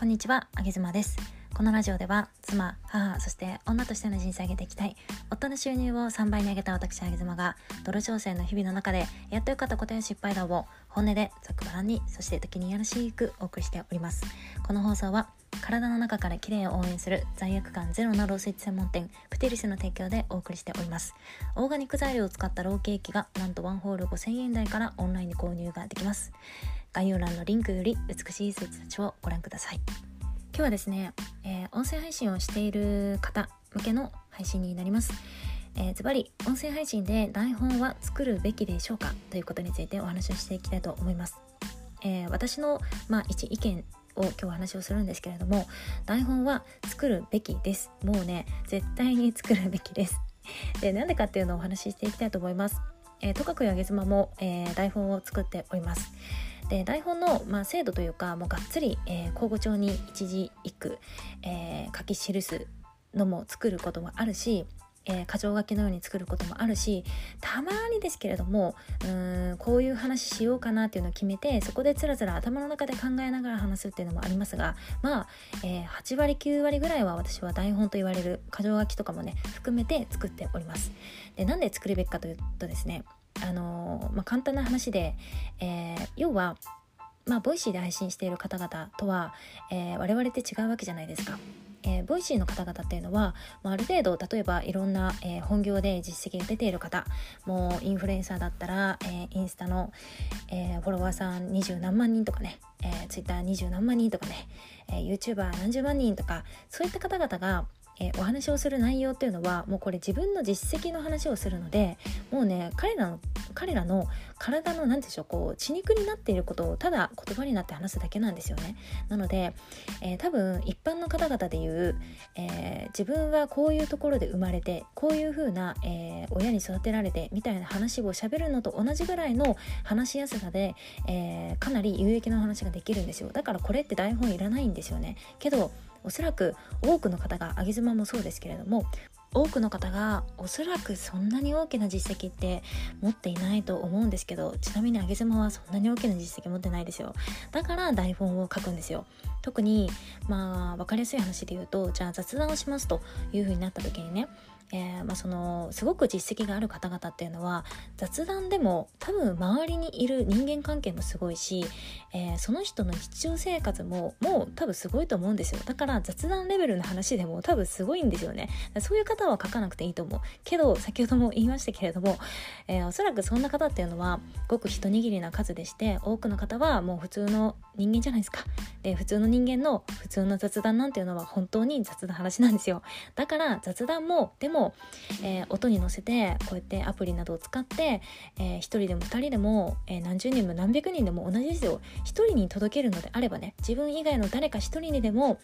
こんにちは、あげずまです。このラジオでは妻、母、そして女としての人生を上げていきたい夫の収入を3倍に上げた私、あげずまが泥挑戦の日々の中でやっとよかったことや失敗談を本音でざっくばらんにそして時にやらしくお送りしております。この放送は体の中から綺麗を応援する罪悪感ゼロのロースイーツ専門店プテリスの提供でお送りしております。オーガニック材料を使ったローケーキがなんとワンホール5000円台からオンラインで購入ができます。概要欄のリンクより美しいスイーツたちをご覧ください。今日はですね、えー、音声配信をしている方向けの配信になります。ズバリ音声配信で台本は作るべきでしょうかということについてお話をしていきたいと思います、えー、私の、まあ、一意見を今日お話をするんですけれども台本は作るべきです。もうね絶対に作るべきです。でなんでかっていうのをお話ししていきたいと思います、えー、とかくやげ妻も、えー、台本を作っております。で台本の、まあ、精度というかもうがっつり、えー、交互調に一字一句、えー、書き記すのも作ることもあるしえー、箇条書きのように作ることもあるしたまにですけれどもうーんこういう話しようかなっていうのを決めてそこでつらつら頭の中で考えながら話すっていうのもありますがまあ、えー、8割9割ぐらいは私は台本と言われる箇条書きとかもね含めて作っております。でなんで作るべきかというとですねあのー、まあ、簡単な話で、えー、要はまあ、 Voicy で配信している方々とは、えー、我々って違うわけじゃないですか。えー、 Voicy の方々っていうのは、まあ、ある程度例えばいろんな、えー、本業で実績が出ている方もうインフルエンサーだったら、えー、インスタの、えフォロワーさん二十何万人とかね、えー、ツイッター二十何万人とかね、え YouTuber 何十万人とかそういった方々がえお話をする内容っていうのはもうこれ自分の実績の話をするのでもうね彼らの彼らの体の何でしょうこう血肉になっていることをただ言葉になって話すだけなんですよね。なので、えー、多分一般の方々で言う、えー、自分はこういうところで生まれてこういう風な、えー、親に育てられてみたいな話をしゃべるのと同じぐらいの話しやすさで、えかなり有益な話ができるんですよ。だからこれって台本いらないんですよね。けどおそらく多くの方が上げ妻もそうですけれども多くの方がおそらくそんなに大きな実績って持っていないと思うんですけどちなみに上げ妻はそんなに大きな実績持ってないですよ。だから台本を書くんですよ。特にまあ分かりやすい話で言うとじゃあ雑談をしますというふうになった時にねえー、まあ、そのすごく実績がある方々っていうのは雑談でも多分周りにいる人間関係もすごいし、えー、その人の日常生活ももう多分すごいと思うんですよ。だから雑談レベルの話でも多分すごいんですよね。そういう方は書かなくていいと思う。けど先ほども言いましたけれども、えー、おそらくそんな方っていうのはごく一握りな数でして多くの方はもう普通の人間じゃないですか。で普通の人間の普通の雑談なんていうのは本当に雑な話なんですよ。だから雑談もでもえー、音に乗せてこうやってアプリなどを使って、えー、1人でも2人でも、えー、何十人も何百人でも同じですよ1人に届けるのであればね自分以外の誰か1人にでも、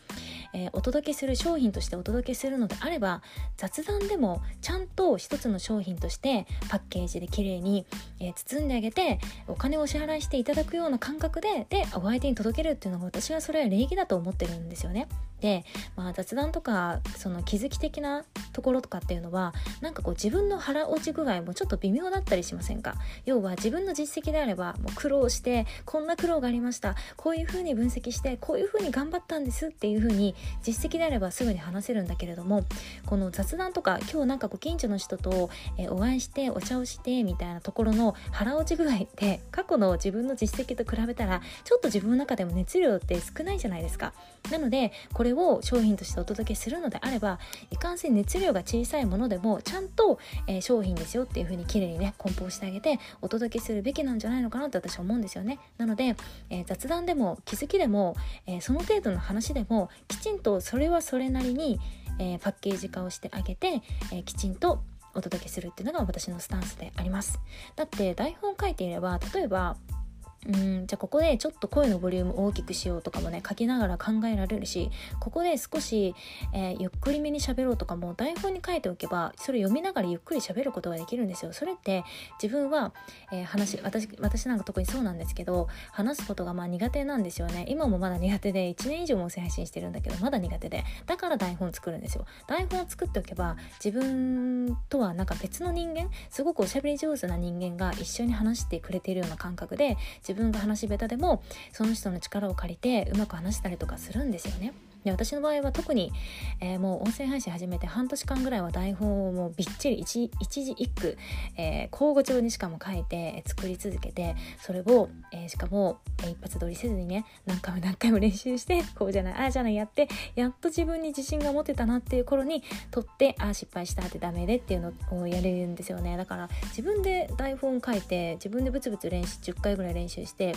え、お届けする商品としてお届けするのであれば雑談でもちゃんと一つの商品としてパッケージで綺麗に、え、包んであげてお金をお支払いしていただくような感覚ででお相手に届けるっていうのが私はそれは礼儀だと思ってるんですよね。で、まあ、雑談とかその気づき的なところとかっていうのはなんかこう自分の腹落ち具合もちょっと微妙だったりしませんか？要は自分の実績であればもう苦労してこんな苦労がありました。こういうふうに分析してこういうふうに頑張ったんですっていうふうに実績であればすぐに話せるんだけれどもこの雑談とか今日なんかご近所の人と、お会いしてお茶をしてみたいなところの腹落ち具合って過去の自分の実績と比べたらちょっと自分の中でも熱量って少ないじゃないですか。なのでこれれを商品としてお届けするのであればいかんせん熱量が小さいものでもちゃんと、えー、商品ですよっていう風に綺麗にね梱包してあげてお届けするべきなんじゃないのかなって私は思うんですよね。なので、えー、雑談でも気づきでも、えー、その程度の話でもきちんとそれはそれなりに、えパッケージ化をしてあげて、えきちんとお届けするっていうのが私のスタンスであります。だって台本書いていれば例えばうんじゃあここでちょっと声のボリューム大きくしようとかもね書きながら考えられるしここで少し、えー、ゆっくりめに喋ろうとかも台本に書いておけばそれ読みながらゆっくり喋ることができるんですよ。それって自分は、えー、話私私なんか特にそうなんですけど話すことがまあ苦手なんですよね。今もまだ苦手で1年以上も配信してるんだけどまだ苦手でだから台本作るんですよ。台本を作っておけば自分とはなんか別の人間すごくおしゃべり上手な人間が一緒に話してくれているような感覚で自分が話し下手でもその人の力を借りてうまく話したりとかするんですよね。で私の場合は特に、えー、もう音声配信始めて半年間ぐらいは台本をもうびっちり一一字一句、えー、交互調にしかも書いて作り続けてそれを、えー、しかも、えー、一発撮りせずにね何回も何回も練習してこうじゃないああじゃないやってやっと自分に自信が持てたなっていう頃に撮ってああ失敗したってダメでっていうのをやれるんですよね。だから自分で台本書いて自分でブツブツ練習10回ぐらい練習して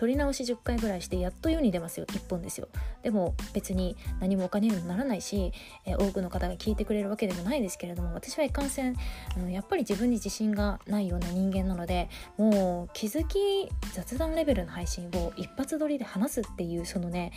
撮り直し10回ぐらいしてやっと世に出ますよ1本ですよ。でも別に何もお金にもならないし、え、多くの方が聞いてくれるわけでもないですけれども私はいかんせんあのやっぱり自分に自信がないような人間なのでもう気づき雑談レベルの配信を一発撮りで話すっていうそのね、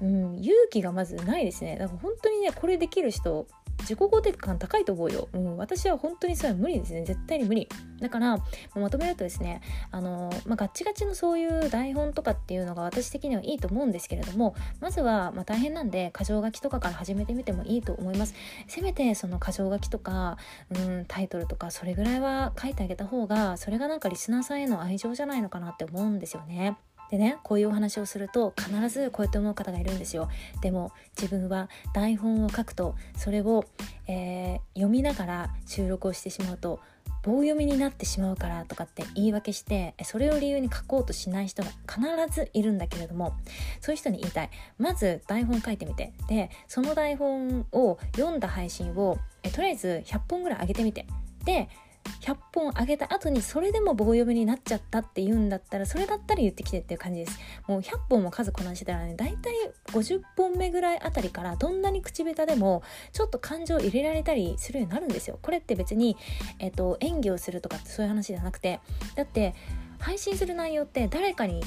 うん、勇気がまずないですね。だから本当にねこれできる人自己肯定感高いと思うよ、うん、私は本当にそれは無理ですね。絶対に無理。だからまとめるとですねあの、まあ、ガッチガチのそういう台本とかっていうのが私的にはいいと思うんですけれどもまずはま大変なんで箇条書きとかから始めてみてもいいと思います。せめてその箇条書きとか、うん、タイトルとかそれぐらいは書いてあげた方がそれがなんかリスナーさんへの愛情じゃないのかなって思うんですよね。でねこういうお話をすると必ずこうやって思う方がいるんですよ。でも自分は台本を書くとそれを、えー、読みながら収録をしてしまうと棒読みになってしまうからとかって言い訳してそれを理由に書こうとしない人が必ずいるんだけれどもそういう人に言いたい。まず台本書いてみて。でその台本を読んだ配信をえとりあえず100本ぐらい上げてみて。で100本あげた後にそれでも棒読みになっちゃったって言うんだったらそれだったら言ってきてっていう感じです。もう100本も数こなしてたらねだいたい50本目ぐらいあたりからどんなに口下手でもちょっと感情入れられたりするようになるんですよ。これって別に、えっと、演技をするとかってそういう話じゃなくて。だって配信する内容って誰かに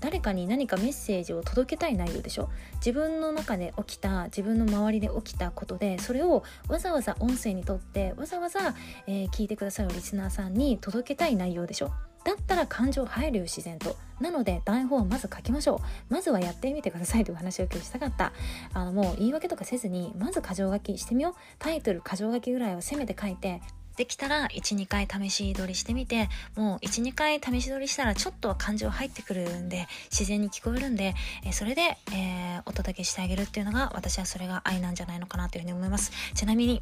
誰かに何かメッセージを届けたい内容でしょ？自分の中で起きた自分の周りで起きたことでそれをわざわざ音声にとってわざわざ、えー、聞いてくださるリスナーさんに届けたい内容でしょ？だったら感情入るよ自然と。なので台本をまず書きましょう。まずはやってみてくださいという話を今日したかった。あのもう言い訳とかせずにまず箇条書きしてみよう。タイトル箇条書きぐらいをせめて書いてできたら12回試し撮りしてみてもう12回試し撮りしたらちょっとは感情入ってくるんで自然に聞こえるんで、えそれで、えー、お届けしてあげるっていうのが私はそれが愛なんじゃないのかなというふうに思います。ちなみに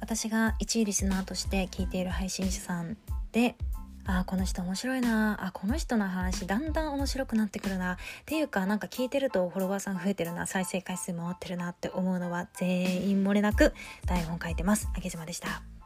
私が1位リスナーとして聞いている配信者さんであこの人面白いなあこの人の話だんだん面白くなってくるなっていうかなんか聞いてるとフォロワーさん増えてるな再生回数回ってるなって思うのは全員漏れなく台本書いてます。あげずまでした。